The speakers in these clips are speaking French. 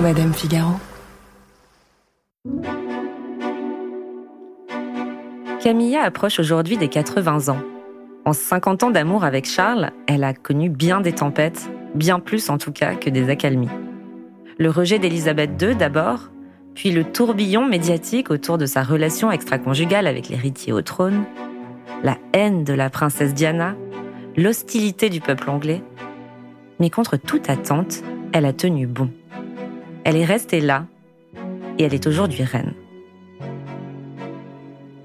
Madame Figaro. Camilla approche aujourd'hui des 80 ans. En 50 ans d'amour avec Charles, elle a connu bien des tempêtes, bien plus en tout cas que des accalmies. Le rejet d'Élisabeth II d'abord, puis le tourbillon médiatique autour de sa relation extra-conjugale avec l'héritier au trône, la haine de la princesse Diana, l'hostilité du peuple anglais. Mais contre toute attente, elle a tenu bon. Elle est restée là, et elle est aujourd'hui reine.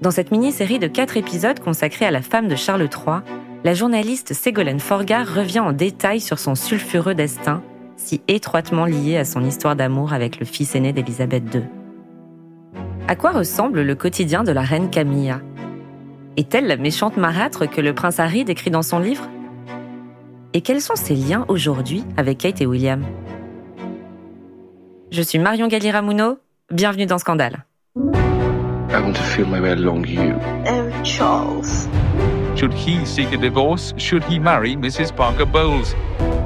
Dans cette mini-série de quatre épisodes consacrée à la femme de Charles III, la journaliste Ségolène Forgard revient en détail sur son sulfureux destin, si étroitement lié à son histoire d'amour avec le fils aîné d'Élisabeth II. À quoi ressemble le quotidien de la reine Camilla? Est-elle la méchante marâtre que le prince Harry décrit dans son livre? Et quels sont ses liens aujourd'hui avec Kate et William? Je suis Marion Galli-Ramuno, bienvenue dans Scandale. I want to feel my way along you. Oh, Charles. Should he seek a divorce? Should he marry Mrs. Parker Bowles?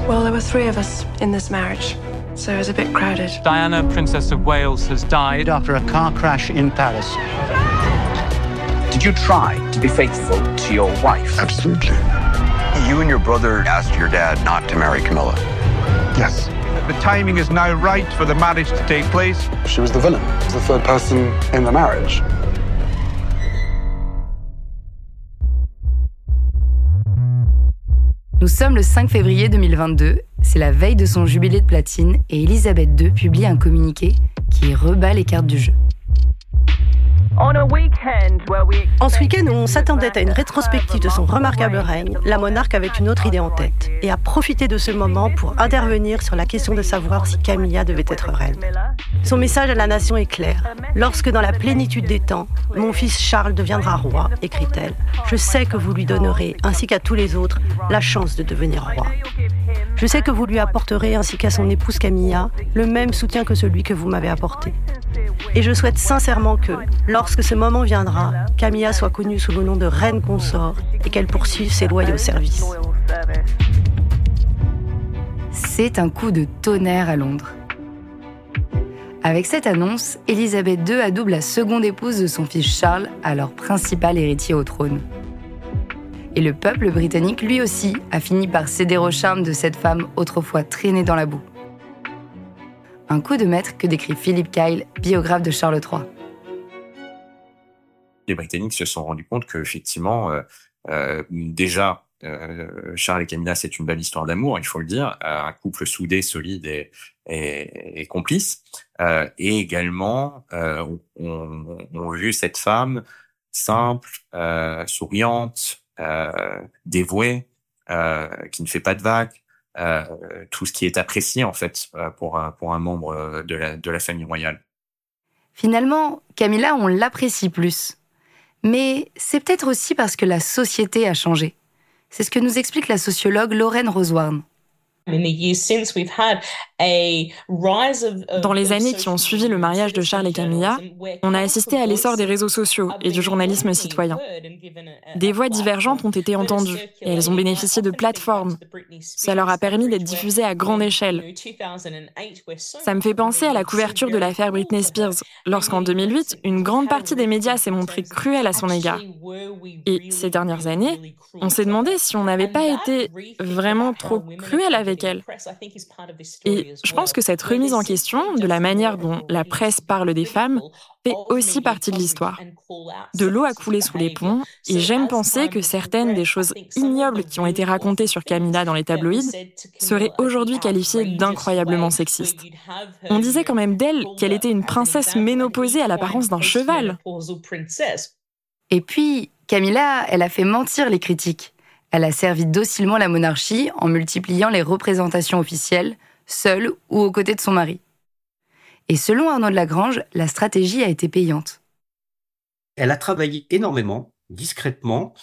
Well, there were three of us in this marriage, so it was a bit crowded. Diana, Princess of Wales, has died after a car crash in Paris. Did you try to be faithful to your wife? Absolutely. You and your brother asked your dad not to marry Camilla. Yes. The timing is now right for the marriage to take place. She was the villain, the third person in the marriage. Nous sommes le 5 février 2022, c'est la veille de son jubilé de platine et Elisabeth II publie un communiqué qui rebat les cartes du jeu. En ce week-end où on s'attendait à une rétrospective de son remarquable règne, la monarque avait une autre idée en tête et a profité de ce moment pour intervenir sur la question de savoir si Camilla devait être reine. Son message à la nation est clair. Lorsque dans la plénitude des temps, mon fils Charles deviendra roi, écrit-elle, je sais que vous lui donnerez, ainsi qu'à tous les autres, la chance de devenir roi. Je sais que vous lui apporterez, ainsi qu'à son épouse Camilla, le même soutien que celui que vous m'avez apporté. Et je souhaite sincèrement que, lorsque ce moment viendra, Camilla soit connue sous le nom de reine consort et qu'elle poursuive ses loyaux services. C'est un coup de tonnerre à Londres. Avec cette annonce, Elisabeth II adoube la seconde épouse de son fils Charles, alors principal héritier au trône. Et le peuple britannique, lui aussi, a fini par céder au charme de cette femme autrefois traînée dans la boue. Un coup de maître que décrit Philippe Kyle, biographe de Charles III. Les Britanniques se sont rendus compte qu'effectivement, euh, euh, déjà, euh, Charles et Camilla, c'est une belle histoire d'amour, il faut le dire, un couple soudé, solide et, complice. Et également, on, a vu cette femme simple, souriante, dévouée, qui ne fait pas de vagues, tout ce qui est apprécié en fait pour un, membre de la famille royale. Finalement, Camilla, on l'apprécie plus. Mais c'est peut-être aussi parce que la société a changé. C'est ce que nous explique la sociologue Lorraine Rosewarne. Dans les années qui ont suivi le mariage de Charles et Camilla, on a assisté à l'essor des réseaux sociaux et du journalisme citoyen. Des voix divergentes ont été entendues et elles ont bénéficié de plateformes. Ça leur a permis d'être diffusées à grande échelle. Ça me fait penser à la couverture de l'affaire Britney Spears, lorsqu'en 2008, une grande partie des médias s'est montrée cruelle à son égard. Et ces dernières années, on s'est demandé si on n'avait pas été vraiment trop cruel avec Et je pense que cette remise en question de la manière dont la presse parle des femmes fait aussi partie de l'histoire. De l'eau a coulé sous les ponts, et j'aime penser que certaines des choses ignobles qui ont été racontées sur Camilla dans les tabloïds seraient aujourd'hui qualifiées d'incroyablement sexistes. On disait quand même d'elle qu'elle était une princesse ménopausée à l'apparence d'un cheval. Et puis, Camilla, elle a fait mentir les critiques. Elle a servi docilement la monarchie en multipliant les représentations officielles, seule ou aux côtés de son mari. Et selon Arnaud de Lagrange, la stratégie a été payante. Elle a travaillé énormément, discrètement,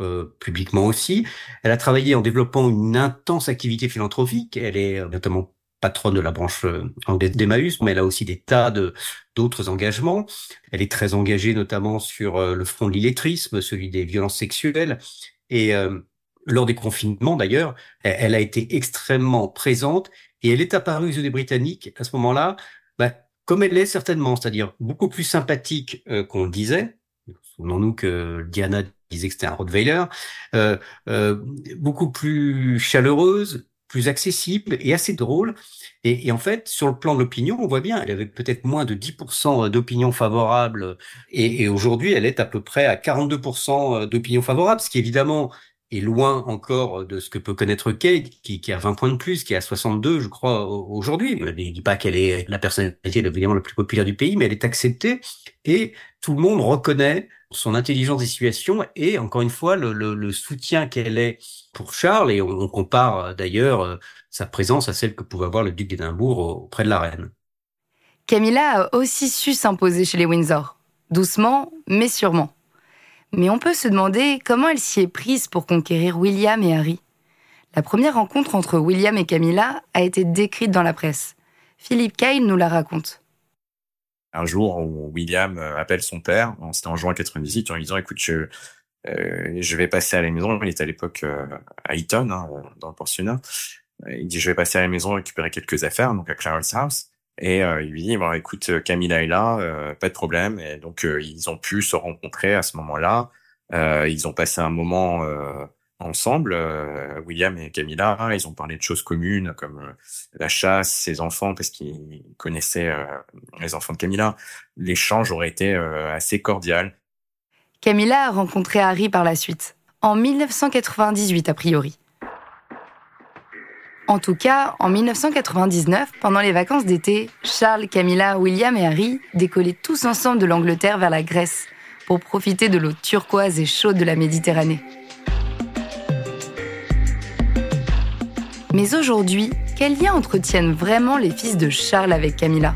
euh, publiquement aussi. Elle a travaillé en développant une intense activité philanthropique. Elle est euh, notamment patronne de la branche euh, anglaise d'Emmaüs, mais elle a aussi des tas de d'autres engagements. Elle est très engagée notamment sur le front de l'illettrisme, celui des violences sexuelles. Et lors des confinements d'ailleurs, elle, a été extrêmement présente et elle est apparue aux yeux des Britanniques à ce moment-là, bah, comme elle l'est certainement, c'est-à-dire beaucoup plus sympathique euh, qu'on le disait. Souvenons-nous que Diana disait que c'était un Rottweiler, euh, euh, beaucoup plus chaleureuse, plus accessible et assez drôle. Et, et, en fait, sur le plan de l'opinion, on voit bien, elle avait peut-être moins de 10% d'opinion favorable, et, et aujourd'hui, elle est à peu près à 42% d'opinion favorable, ce qui évidemment est loin encore de ce que peut connaître Kate, qui, a 20 points de plus, qui a 62, je crois, aujourd'hui. Je ne dis pas qu'elle est la personnalité évidemment la plus populaire du pays, mais elle est acceptée et tout le monde reconnaît son intelligence des situations et encore une fois le, soutien qu'elle est pour Charles et on, compare d'ailleurs euh, sa présence à celle que pouvait avoir le duc d'Édimbourg auprès de la reine. Camilla a aussi su s'imposer chez les Windsor, doucement mais sûrement. Mais on peut se demander comment elle s'y est prise pour conquérir William et Harry. La première rencontre entre William et Camilla a été décrite dans la presse. Philippe Kyle nous la raconte. Un jour où William euh, appelle son père, c'était en juin 98, en lui disant écoute, je, euh, je vais passer à la maison. Il était à l'époque euh, à Eton, hein, dans le pensionnat. Il dit je vais passer à la maison récupérer quelques affaires, donc à Clarence House. Et euh, il lui dit, bon, écoute, euh, Camilla est là, euh, pas de problème. Et donc, ils ont pu se rencontrer à ce moment-là. ils ont passé un moment ensemble, William et Camilla. Ils ont parlé de choses communes comme la chasse, ses enfants, parce qu'ils connaissaient les enfants de Camilla. L'échange aurait été assez cordial. Camilla a rencontré Harry par la suite, en 1998 a priori. En tout cas, en 1999, pendant les vacances d'été, Charles, Camilla, William et Harry décollaient tous ensemble de l'Angleterre vers la Grèce pour profiter de l'eau turquoise et chaude de la Méditerranée. Mais aujourd'hui, quel lien entretiennent vraiment les fils de Charles avec Camilla?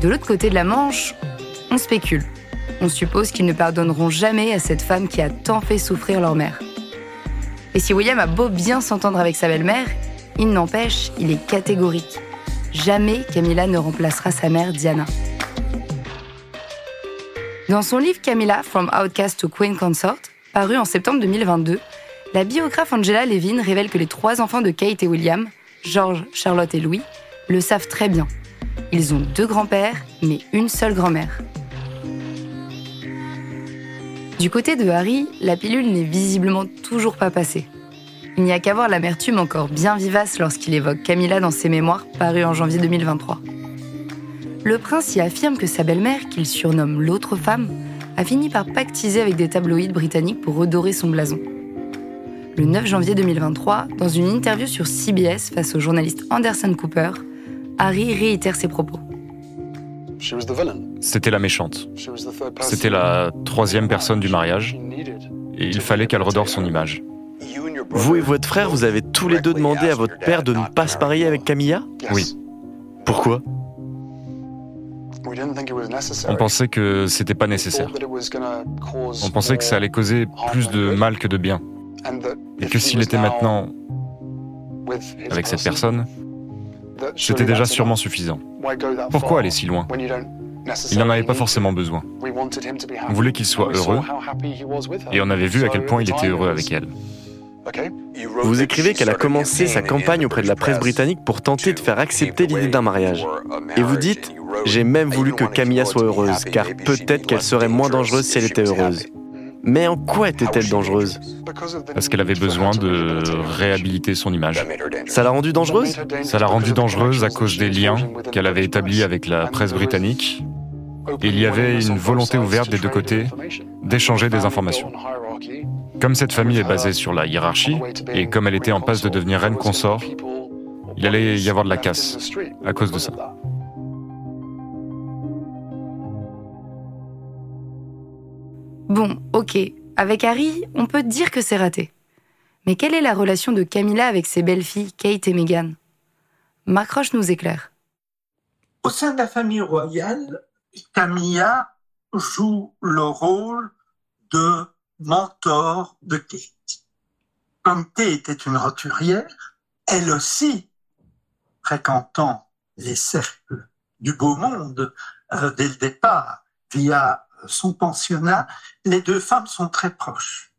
De l'autre côté de la Manche, on spécule. On suppose qu'ils ne pardonneront jamais à cette femme qui a tant fait souffrir leur mère. Et si William a beau bien s'entendre avec sa belle-mère, il n'empêche, il est catégorique. Jamais Camilla ne remplacera sa mère Diana. Dans son livre Camilla, From Outcast to Queen Consort, paru en septembre 2022, la biographe Angela Levin révèle que les trois enfants de Kate et William, George, Charlotte et Louis, le savent très bien. Ils ont deux grands-pères, mais une seule grand-mère. Du côté de Harry, la pilule n'est visiblement toujours pas passée. Il n'y a qu'à voir l'amertume encore bien vivace lorsqu'il évoque Camilla dans ses mémoires parus en janvier 2023. Le prince y affirme que sa belle-mère, qu'il surnomme l'autre femme, a fini par pactiser avec des tabloïds britanniques pour redorer son blason. Le 9 janvier 2023, dans une interview sur CBS face au journaliste Anderson Cooper, Harry réitère ses propos. C'était la méchante. C'était la troisième personne du mariage. Et il fallait qu'elle redore son image. Vous et votre frère, vous avez tous les deux demandé à votre père de ne pas se marier avec Camilla? Oui. Pourquoi? On pensait que c'était pas nécessaire. On pensait que ça allait causer plus de mal que de bien. Et que s'il était maintenant avec cette personne, c'était déjà sûrement suffisant. Pourquoi aller si loin? Il n'en avait pas forcément besoin. On voulait qu'il soit heureux, et on avait vu à quel point il était heureux avec elle. Vous écrivez qu'elle a commencé sa campagne auprès de la presse britannique pour tenter de faire accepter l'idée d'un mariage. Et vous dites, j'ai même voulu que Camilla soit heureuse, car peut-être qu'elle serait moins dangereuse si elle était heureuse. Mais en quoi était-elle dangereuse Parce qu'elle avait besoin de réhabiliter son image. Ça l'a rendue dangereuse Ça l'a rendue dangereuse à cause des liens qu'elle avait établis avec la presse britannique. Et il y avait une volonté ouverte des deux côtés d'échanger des informations. Comme cette famille est basée sur la hiérarchie, et comme elle était en passe de devenir reine consort, il allait y avoir de la casse à cause de ça. Bon, ok, avec Harry, on peut dire que c'est raté. Mais quelle est la relation de Camilla avec ses belles-filles, Kate et Meghan? Marc Roche nous éclaire. Au sein de la famille royale, Camilla joue le rôle de mentor de Kate. Comme Kate était une roturière, elle aussi, fréquentant les cercles du beau monde euh, dès le départ, via son pensionnat, les deux femmes sont très proches.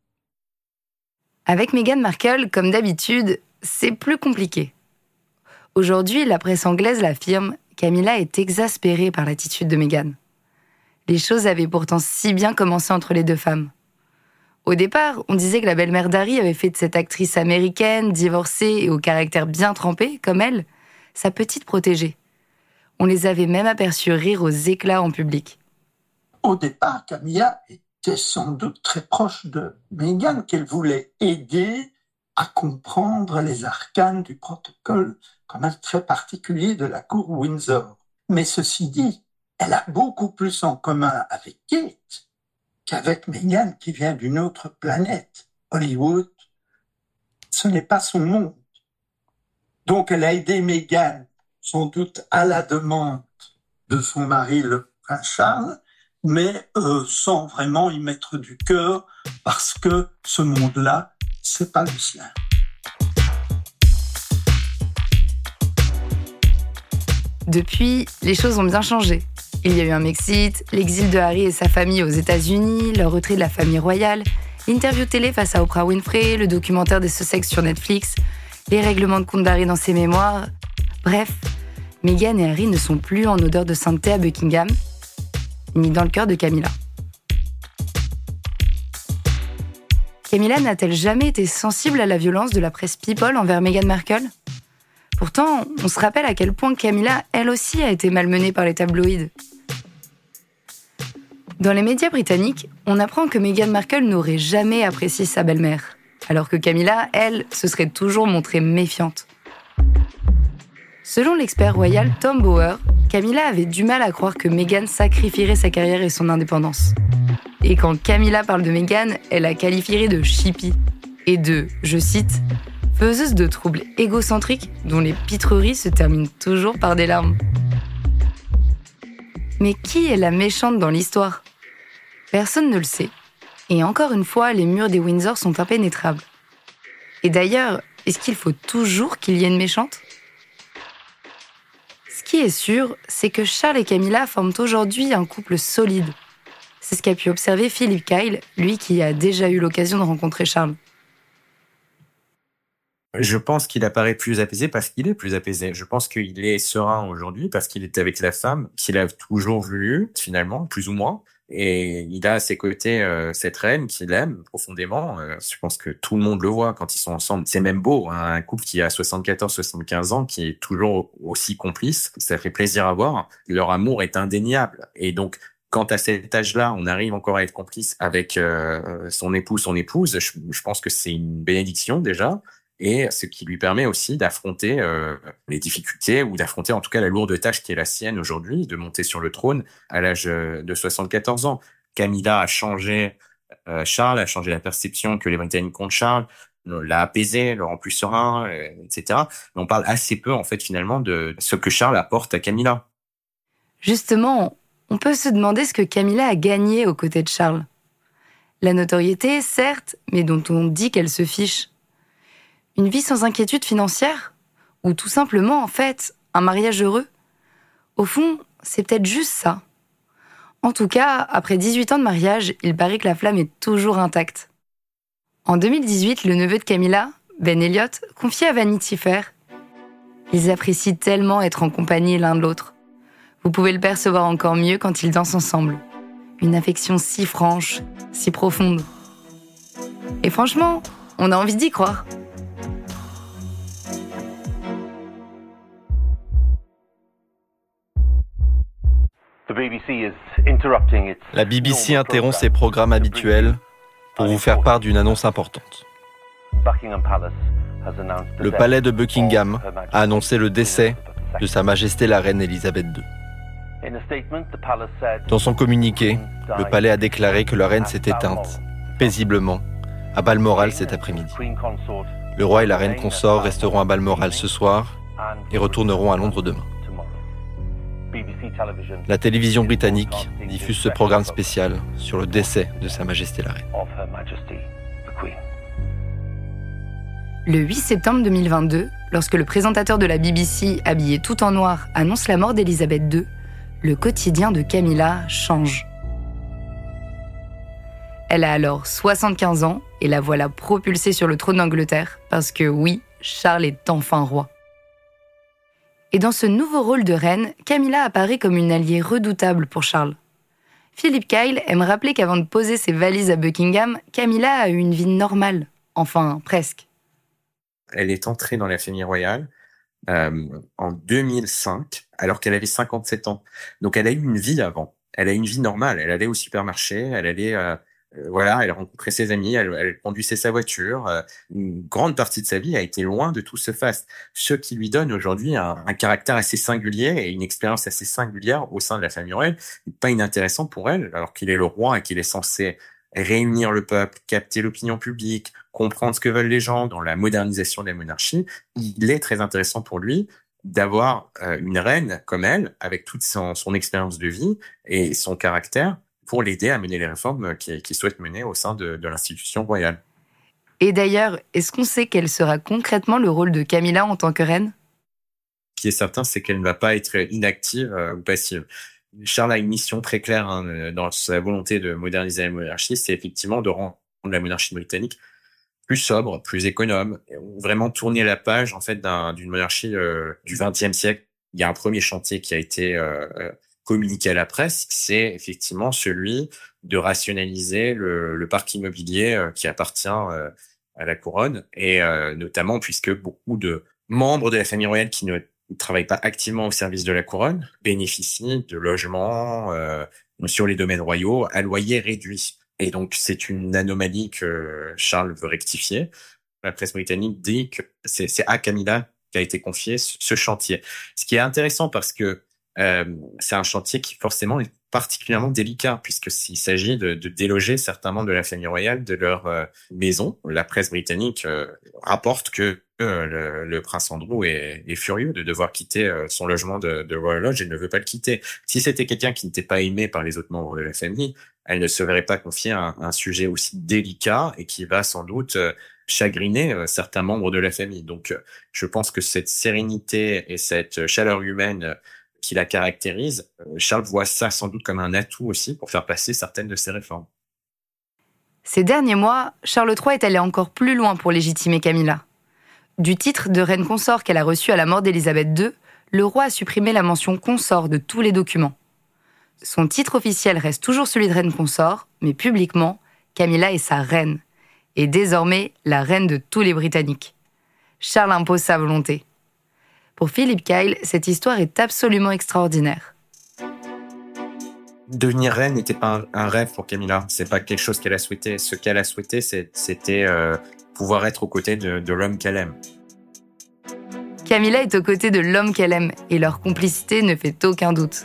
Avec Meghan Markle, comme d'habitude, c'est plus compliqué. Aujourd'hui, la presse anglaise l'affirme, Camilla est exaspérée par l'attitude de Meghan. Les choses avaient pourtant si bien commencé entre les deux femmes. Au départ, on disait que la belle-mère d'Harry avait fait de cette actrice américaine, divorcée et au caractère bien trempé, comme elle, sa petite protégée. On les avait même aperçus rire aux éclats en public. Au départ, Camilla était sans doute très proche de Meghan, qu'elle voulait aider à comprendre les arcanes du protocole quand même très particulier de la cour Windsor. Mais ceci dit, elle a beaucoup plus en commun avec Kate qu'avec Meghan qui vient d'une autre planète. Hollywood, ce n'est pas son monde. Donc elle a aidé Meghan, sans doute à la demande de son mari, le prince Charles, mais euh, sans vraiment y mettre du cœur, parce que ce monde-là, c'est pas le sien. Depuis, les choses ont bien changé. Il y a eu un Mexite, l'exil de Harry et sa famille aux États-Unis, le retrait de la famille royale, l'interview télé face à Oprah Winfrey, le documentaire des Sussex sur Netflix, les règlements de compte d'Harry dans ses mémoires. Bref, Meghan et Harry ne sont plus en odeur de sainteté à Buckingham, ni dans le cœur de Camilla. Camilla n'a-t-elle jamais été sensible à la violence de la presse People envers Meghan Markle? Pourtant, on se rappelle à quel point Camilla, elle aussi, a été malmenée par les tabloïds. Dans les médias britanniques, on apprend que Meghan Markle n'aurait jamais apprécié sa belle-mère, alors que Camilla, elle, se serait toujours montrée méfiante. Selon l'expert royal Tom Bower, Camilla avait du mal à croire que Meghan sacrifierait sa carrière et son indépendance. Et quand Camilla parle de Meghan, elle la qualifierait de chippie et de, je cite, faiseuse de troubles égocentriques dont les pitreries se terminent toujours par des larmes. Mais qui est la méchante dans l'histoire? Personne ne le sait. Et encore une fois, les murs des Windsor sont impénétrables. Et d'ailleurs, est-ce qu'il faut toujours qu'il y ait une méchante? Qui est sûr, c'est que Charles et Camilla forment aujourd'hui un couple solide. C'est ce qu'a pu observer Philippe Kyle, lui qui a déjà eu l'occasion de rencontrer Charles. Je pense qu'il apparaît plus apaisé parce qu'il est plus apaisé. Je pense qu'il est serein aujourd'hui parce qu'il est avec la femme qu'il a toujours voulu, finalement, plus ou moins. Et il a à ses côtés euh, cette reine qu'il aime profondément. Euh, je pense que tout le monde le voit quand ils sont ensemble. C'est même beau, hein, un couple qui a 74-75 ans, qui est toujours aussi complice. Ça fait plaisir à voir. Leur amour est indéniable. Et donc, quand à cet âge-là, on arrive encore à être complice avec euh, son époux, son épouse, je, je pense que c'est une bénédiction déjà et ce qui lui permet aussi d'affronter euh, les difficultés ou d'affronter en tout cas la lourde tâche qui est la sienne aujourd'hui, de monter sur le trône à l'âge euh, de 74 ans. Camilla a changé euh, Charles, a changé la perception que les Britanniques de Charles, l'a apaisé, le rend plus serein, etc. Mais on parle assez peu en fait finalement de ce que Charles apporte à Camilla. Justement, on peut se demander ce que Camilla a gagné aux côtés de Charles. La notoriété, certes, mais dont on dit qu'elle se fiche. Une vie sans inquiétude financière Ou tout simplement, en fait, un mariage heureux? Au fond, c'est peut-être juste ça. En tout cas, après 18 ans de mariage, il paraît que la flamme est toujours intacte. En 2018, le neveu de Camilla, Ben Elliott, confiait à Vanity Fair Ils apprécient tellement être en compagnie l'un de l'autre. Vous pouvez le percevoir encore mieux quand ils dansent ensemble. Une affection si franche, si profonde. Et franchement, on a envie d'y croire. La BBC interrompt ses programmes habituels pour vous faire part d'une annonce importante. Le palais de Buckingham a annoncé le décès de Sa Majesté la Reine Elisabeth II. Dans son communiqué, le palais a déclaré que la reine s'est éteinte, paisiblement, à Balmoral cet après-midi. Le roi et la reine consort resteront à Balmoral ce soir et retourneront à Londres demain. La télévision britannique diffuse ce programme spécial sur le décès de Sa Majesté la Reine. Le 8 septembre 2022, lorsque le présentateur de la BBC, habillé tout en noir, annonce la mort d'Elisabeth II, le quotidien de Camilla change. Elle a alors 75 ans et la voilà propulsée sur le trône d'Angleterre, parce que oui, Charles est enfin roi. Et dans ce nouveau rôle de reine, Camilla apparaît comme une alliée redoutable pour Charles. Philippe Kyle aime rappeler qu'avant de poser ses valises à Buckingham, Camilla a eu une vie normale. Enfin, presque. Elle est entrée dans la famille royale euh, en 2005, alors qu'elle avait 57 ans. Donc elle a eu une vie avant. Elle a eu une vie normale. Elle allait au supermarché, elle allait euh, voilà, elle rencontrait ses amis, elle, elle conduisait sa voiture. Euh, une grande partie de sa vie a été loin de tout ce faste, ce qui lui donne aujourd'hui un, un, caractère assez singulier et une expérience assez singulière au sein de la famille royale, pas inintéressant pour elle, alors qu'il est le roi et qu'il est censé réunir le peuple, capter l'opinion publique, comprendre ce que veulent les gens dans la modernisation de la monarchie. Il est très intéressant pour lui d'avoir euh, une reine comme elle, avec toute son, son expérience de vie et son caractère, pour l'aider à mener les réformes qu'il souhaite mener au sein de, de l'institution royale. Et d'ailleurs, est-ce qu'on sait quel sera concrètement le rôle de Camilla en tant que reine? Ce qui est certain, c'est qu'elle ne va pas être inactive euh, ou passive. Charles a une mission très claire hein, dans sa volonté de moderniser la monarchie, c'est effectivement de rendre la monarchie britannique plus sobre, plus économe, vraiment tourner la page en fait d'une monarchie euh, du XXe siècle. Il y a un premier chantier qui a été euh, communiqué à la presse, c'est effectivement celui de rationaliser le, le parc immobilier euh, qui appartient euh, à la couronne, et euh, notamment puisque beaucoup de membres de la famille royale qui ne travaillent pas activement au service de la couronne bénéficient de logements sur les domaines royaux à loyer réduit. Et donc c'est une anomalie que Charles veut rectifier. La presse britannique dit que c'est à Camilla qu'a été confié ce chantier. Ce qui est intéressant parce que euh, c'est un chantier qui forcément est particulièrement délicat puisque s'il s'agit de, de, déloger certains membres de la famille royale de leur euh, maison. La presse britannique euh, rapporte que le, le, prince Andrew est, est, furieux de devoir quitter son logement de, de, Royal Lodge et ne veut pas le quitter. Si c'était quelqu'un qui n'était pas aimé par les autres membres de la famille, elle ne se verrait pas confier un, un sujet aussi délicat et qui va sans doute chagriner certains membres de la famille. Donc, je pense que cette sérénité et cette chaleur humaine qui la caractérise, euh, Charles voit ça sans doute comme un atout aussi pour faire passer certaines de ses réformes. Ces derniers mois, Charles III est allé encore plus loin pour légitimer Camilla. Du titre de reine consort qu'elle a reçu à la mort d'Élisabeth II, le roi a supprimé la mention consort de tous les documents. Son titre officiel reste toujours celui de reine consort, mais publiquement, Camilla est sa reine, et désormais la reine de tous les Britanniques. Charles impose sa volonté. Pour Philippe Kyle, cette histoire est absolument extraordinaire. Devenir reine n'était pas un, rêve pour Camilla. C'est pas quelque chose qu'elle a souhaité. Ce qu'elle a souhaité, c'était euh, pouvoir être aux côtés de, de l'homme qu'elle aime. Camilla est aux côtés de l'homme qu'elle aime et leur complicité ne fait aucun doute.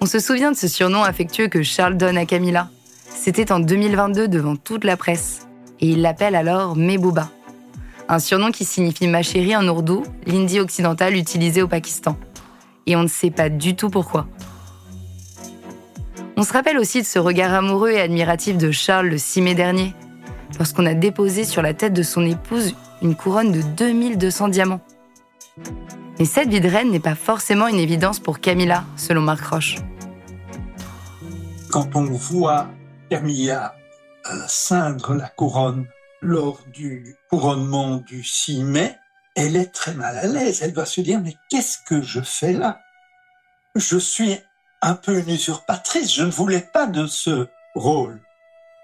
On se souvient de ce surnom affectueux que Charles donne à Camilla. C'était en 2022 devant toute la presse. Et il l'appelle alors Mebouba un surnom qui signifie ma chérie en ourdou, l'Indie occidentale utilisée au Pakistan. Et on ne sait pas du tout pourquoi. On se rappelle aussi de ce regard amoureux et admiratif de Charles le 6 mai dernier, lorsqu'on a déposé sur la tête de son épouse une couronne de 2200 diamants. Mais cette vie de reine n'est pas forcément une évidence pour Camilla, selon Marc Roche. Quand on voit Camilla euh, la couronne lors du couronnement du 6 mai, elle est très mal à l'aise. Elle doit se dire, mais qu'est-ce que je fais là? Je suis un peu une usurpatrice. Je ne voulais pas de ce rôle.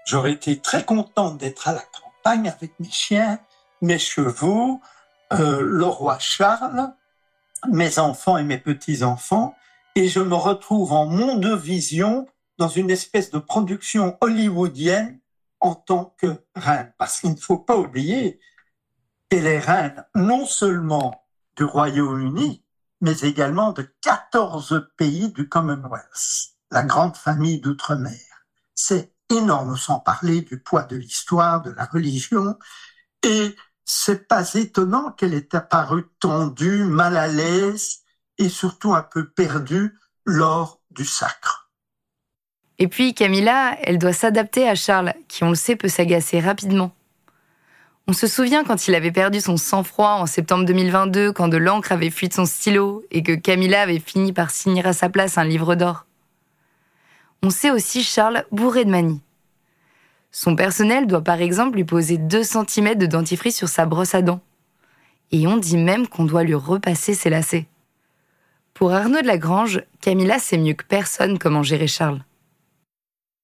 J'aurais été très contente d'être à la campagne avec mes chiens, mes chevaux, euh, le roi Charles, mes enfants et mes petits-enfants, et je me retrouve en monde de vision dans une espèce de production hollywoodienne en tant que reine, parce qu'il ne faut pas oublier qu'elle est reine non seulement du Royaume-Uni, mais également de 14 pays du Commonwealth, la grande famille d'outre-mer. C'est énorme, sans parler du poids de l'histoire, de la religion, et c'est pas étonnant qu'elle ait apparu tendue, mal à l'aise et surtout un peu perdue lors du sacre. Et puis Camilla, elle doit s'adapter à Charles, qui on le sait peut s'agacer rapidement. On se souvient quand il avait perdu son sang-froid en septembre 2022, quand de l'encre avait fui de son stylo et que Camilla avait fini par signer à sa place un livre d'or. On sait aussi Charles bourré de manie. Son personnel doit par exemple lui poser 2 cm de dentifrice sur sa brosse à dents. Et on dit même qu'on doit lui repasser ses lacets. Pour Arnaud de Lagrange, Camilla sait mieux que personne comment gérer Charles.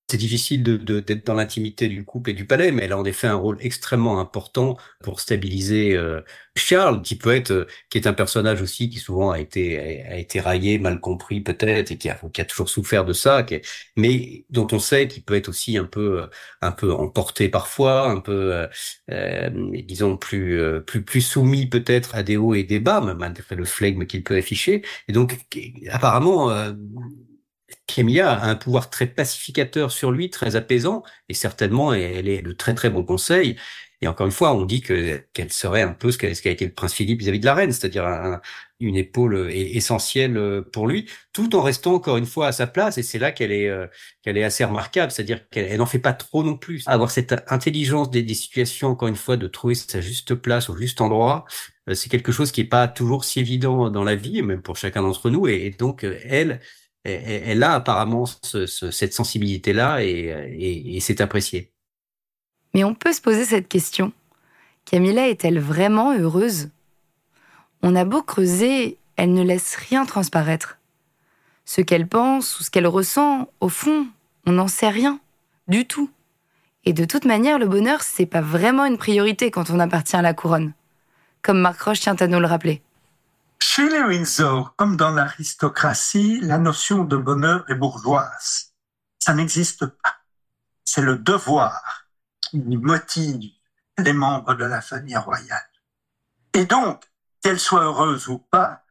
C'est difficile de, d'être dans l'intimité du couple et du palais, mais elle a en effet un rôle extrêmement important pour stabiliser euh, Charles, qui peut être, euh, qui est un personnage aussi qui souvent a été a été raillé, mal compris peut-être, et qui a, qui a toujours souffert de ça, mais dont on sait qu'il peut être aussi un peu un peu emporté parfois, un peu euh, euh disons plus plus plus soumis peut-être à des hauts et des bas, malgré le flegme qu'il peut afficher. Et donc apparemment Camilla a un pouvoir très pacificateur sur lui, très apaisant, et certainement elle est de très très bon conseil. Et encore une fois, on dit que qu'elle serait un peu ce qu'a été le prince Philippe vis-à-vis de la reine, c'est-à-dire une épaule essentielle pour lui, tout en restant encore une fois à sa place. Et c'est là qu'elle est euh, qu'elle est assez remarquable, c'est-à-dire qu'elle n'en fait pas trop non plus. Avoir cette intelligence des, des, situations, encore une fois, de trouver sa juste place au juste endroit, euh, c'est quelque chose qui est pas toujours si évident dans la vie, même pour chacun d'entre nous. Et, donc elle elle a apparemment cette sensibilité-là et, c'est apprécié. Mais on peut se poser cette question. Camilla est-elle vraiment heureuse? On a beau creuser, elle ne laisse rien transparaître. Ce qu'elle pense ou ce qu'elle ressent, au fond, on n'en sait rien, du tout. Et de toute manière, le bonheur, c'est pas vraiment une priorité quand on appartient à la couronne. Comme Marc Roche tient à nous le rappeler. Chez les Windsor, comme dans l'aristocratie, la notion de bonheur est bourgeoise. Ça n'existe pas. C'est le devoir qui motive les membres de la famille royale. Et donc, qu'elle soit heureuse ou pas,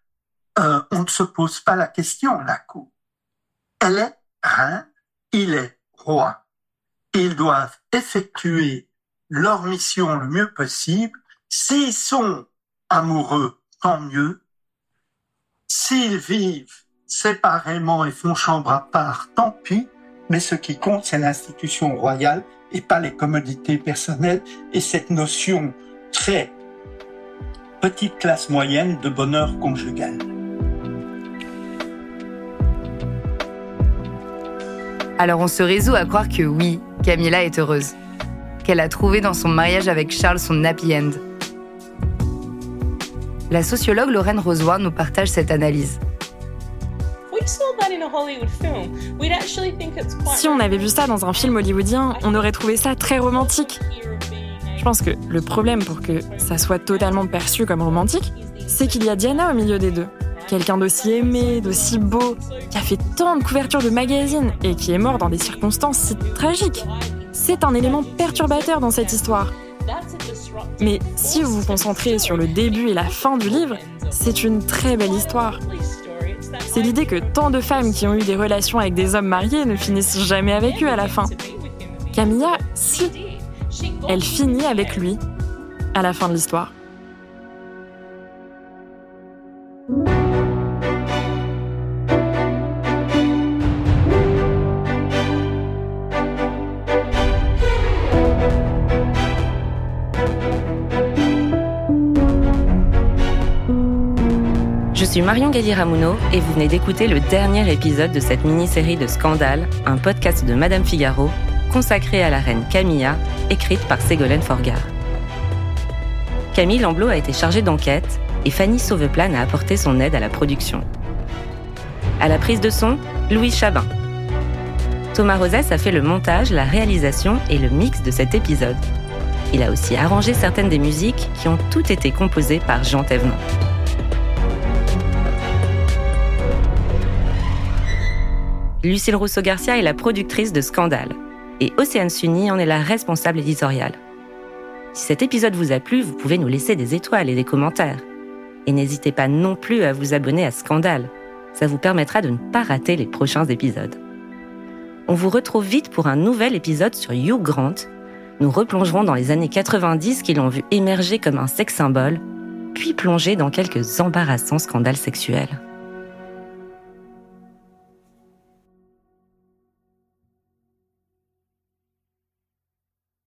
euh, on ne se pose pas la question, la cour. Elle est reine, il est roi. Ils doivent effectuer leur mission le mieux possible. S'ils sont amoureux, tant mieux. S'ils vivent séparément et font chambre à part, tant pis, mais ce qui compte, c'est l'institution royale et pas les commodités personnelles et cette notion très petite classe moyenne de bonheur conjugal. Alors on se résout à croire que oui, Camilla est heureuse, qu'elle a trouvé dans son mariage avec Charles son happy end la sociologue Lorraine Rosoir nous partage cette analyse. Si on avait vu ça dans un film hollywoodien, on aurait trouvé ça très romantique. Je pense que le problème pour que ça soit totalement perçu comme romantique, c'est qu'il y a Diana au milieu des deux. Quelqu'un d'aussi aimé, d'aussi beau, qui a fait tant de couvertures de magazines et qui est mort dans des circonstances si tragiques. C'est un élément perturbateur dans cette histoire. Mais si vous vous concentrez sur le début et la fin du livre, c'est une très belle histoire. C'est l'idée que tant de femmes qui ont eu des relations avec des hommes mariés ne finissent jamais avec eux à la fin. Camilla, si. Elle finit avec lui à la fin de l'histoire. Suis Marion Galli-Ramuno et vous venez d'écouter le dernier épisode de cette mini-série de Scandale, un podcast de Madame Figaro consacré à la reine Camilla, écrite par Ségolène Forgard. Camille Lamblot a été chargée d'enquête et Fanny Sauveplan a apporté son aide à la production. À la prise de son, Louis Chabin. Thomas Rosès a fait le montage, la réalisation et le mix de cet épisode. Il a aussi arrangé certaines des musiques qui ont toutes été composées par Jean Thévenin. Lucille Rousseau-Garcia est la productrice de Scandale et Océane Sunny en est la responsable éditoriale. Si cet épisode vous a plu, vous pouvez nous laisser des étoiles et des commentaires. Et n'hésitez pas non plus à vous abonner à Scandale. Ça vous permettra de ne pas rater les prochains épisodes. On vous retrouve vite pour un nouvel épisode sur Hugh Grant. Nous replongerons dans les années 90 qui l'ont vu émerger comme un sex symbole, puis plonger dans quelques embarrassants scandales sexuels.